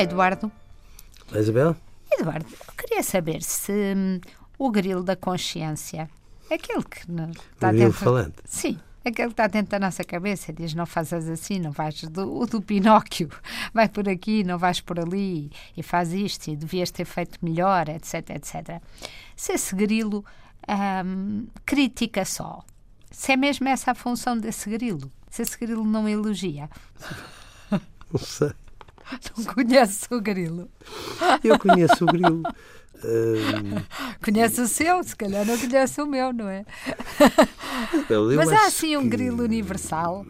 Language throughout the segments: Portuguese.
Olá, Eduardo. Olá, Isabel. Eduardo, eu queria saber se hum, o grilo da consciência, aquele que está dentro... falante. Sim, aquele que está dentro da nossa cabeça, diz não fazes assim, não vais do, o do Pinóquio, vai por aqui, não vais por ali, e faz isto, e devias ter feito melhor, etc, etc. Se esse grilo hum, critica só, se é mesmo essa a função desse grilo, se esse grilo não elogia. Não sei. Não conheces o grilo? Eu conheço o grilo. Hum, Conhece o seu, se calhar não conhece o meu, não é? Eu Mas há assim um que- grilo universal.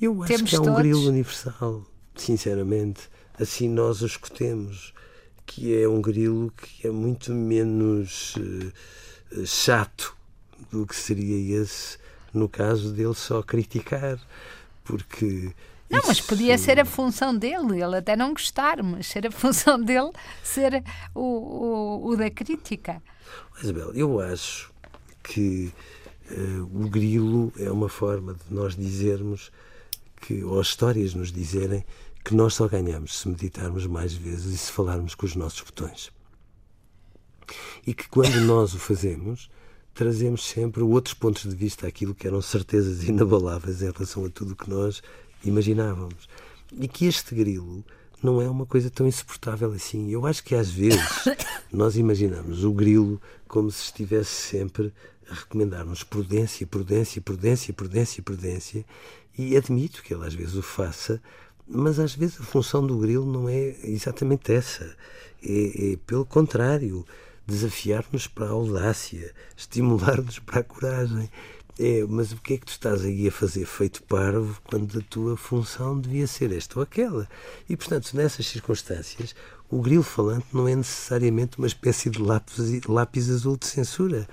Eu acho Temos que há um todos. grilo universal, sinceramente. Assim nós o escutemos. Que é um grilo que é muito menos eh, chato do que seria esse no caso dele só criticar. Porque. Não, mas podia ser a função dele, ele até não gostar, mas ser a função dele ser o, o, o da crítica. Isabel, eu acho que eh, o grilo é uma forma de nós dizermos que, ou as histórias nos dizerem que nós só ganhamos se meditarmos mais vezes e se falarmos com os nossos botões. E que quando nós o fazemos, trazemos sempre outros pontos de vista àquilo que eram certezas inabaláveis em relação a tudo o que nós imaginávamos. E que este grilo não é uma coisa tão insuportável assim. Eu acho que às vezes nós imaginamos o grilo como se estivesse sempre a recomendar-nos prudência, prudência, prudência, prudência, prudência. E admito que ele às vezes o faça, mas às vezes a função do grilo não é exatamente essa. É, é pelo contrário, desafiar-nos para a audácia, estimular-nos para a coragem. É, mas o que é que tu estás aí a fazer feito parvo quando a tua função devia ser esta ou aquela? E, portanto, nessas circunstâncias, o grilo falante não é necessariamente uma espécie de lápis, lápis azul de censura.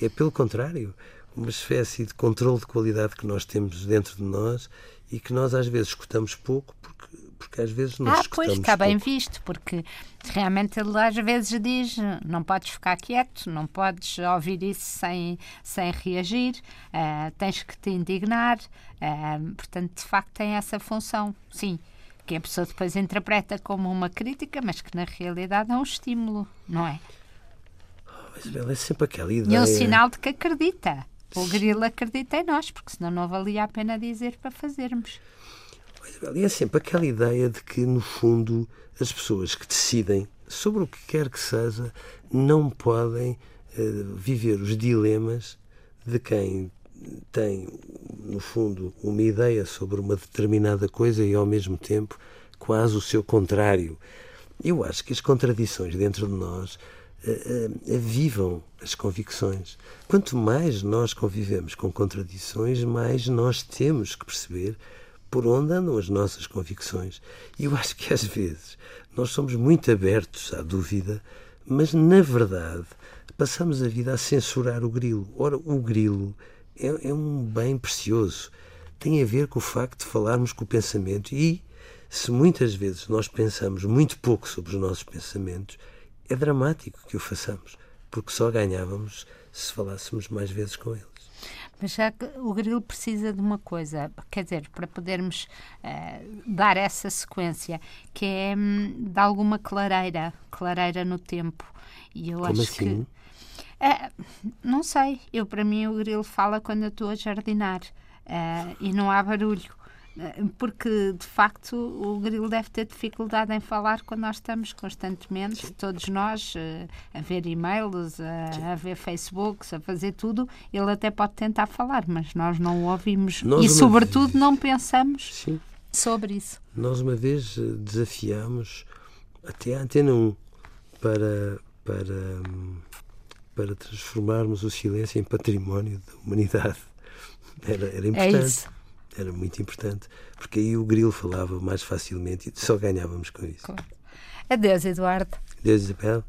É, pelo contrário, uma espécie de controle de qualidade que nós temos dentro de nós e que nós às vezes escutamos pouco porque, porque às vezes nos ah, pois, está bem pouco. visto, porque realmente ele às vezes diz não podes ficar quieto, não podes ouvir isso sem, sem reagir, ah, tens que te indignar, ah, portanto, de facto tem essa função, sim, que a pessoa depois interpreta como uma crítica, mas que na realidade é um estímulo, não é? Isabel, é sempre aquela E ideia. um sinal de que acredita. O grilo acredita em nós, porque senão não valia a pena dizer para fazermos. E é sempre aquela ideia de que, no fundo, as pessoas que decidem sobre o que quer que seja não podem eh, viver os dilemas de quem tem, no fundo, uma ideia sobre uma determinada coisa e, ao mesmo tempo, quase o seu contrário. Eu acho que as contradições dentro de nós eh, eh, avivam as convicções. Quanto mais nós convivemos com contradições, mais nós temos que perceber por onde andam as nossas convicções. E eu acho que às vezes nós somos muito abertos à dúvida, mas na verdade passamos a vida a censurar o grilo. Ora, o grilo é, é um bem precioso. Tem a ver com o facto de falarmos com o pensamento e, se muitas vezes nós pensamos muito pouco sobre os nossos pensamentos, é dramático que o façamos, porque só ganhávamos se falássemos mais vezes com eles. Mas já que o grilo precisa de uma coisa, quer dizer, para podermos eh, dar essa sequência, que é hum, de alguma clareira, clareira no tempo. E eu Como acho assim? que. É, não sei, eu para mim o grilo fala quando eu estou a jardinar eh, e não há barulho. Eh, Porque de facto o grilo deve ter dificuldade em falar quando nós estamos constantemente, todos nós, eh, a ver e-mails, a, a ver Facebooks, a fazer tudo. Ele até pode tentar falar, mas nós não o ouvimos Nós e, sobretudo, vez- não pensamos Sim. sobre isso. Nós uma vez eh, desafiámos até a Antena 1 para, para, para transformarmos o silêncio em património da humanidade. Era, era É importante. isso. Era muito importante, porque aí o grilo falava mais facilmente e só ganhávamos com isso. Adeus, Eduardo. Deus, Isabel.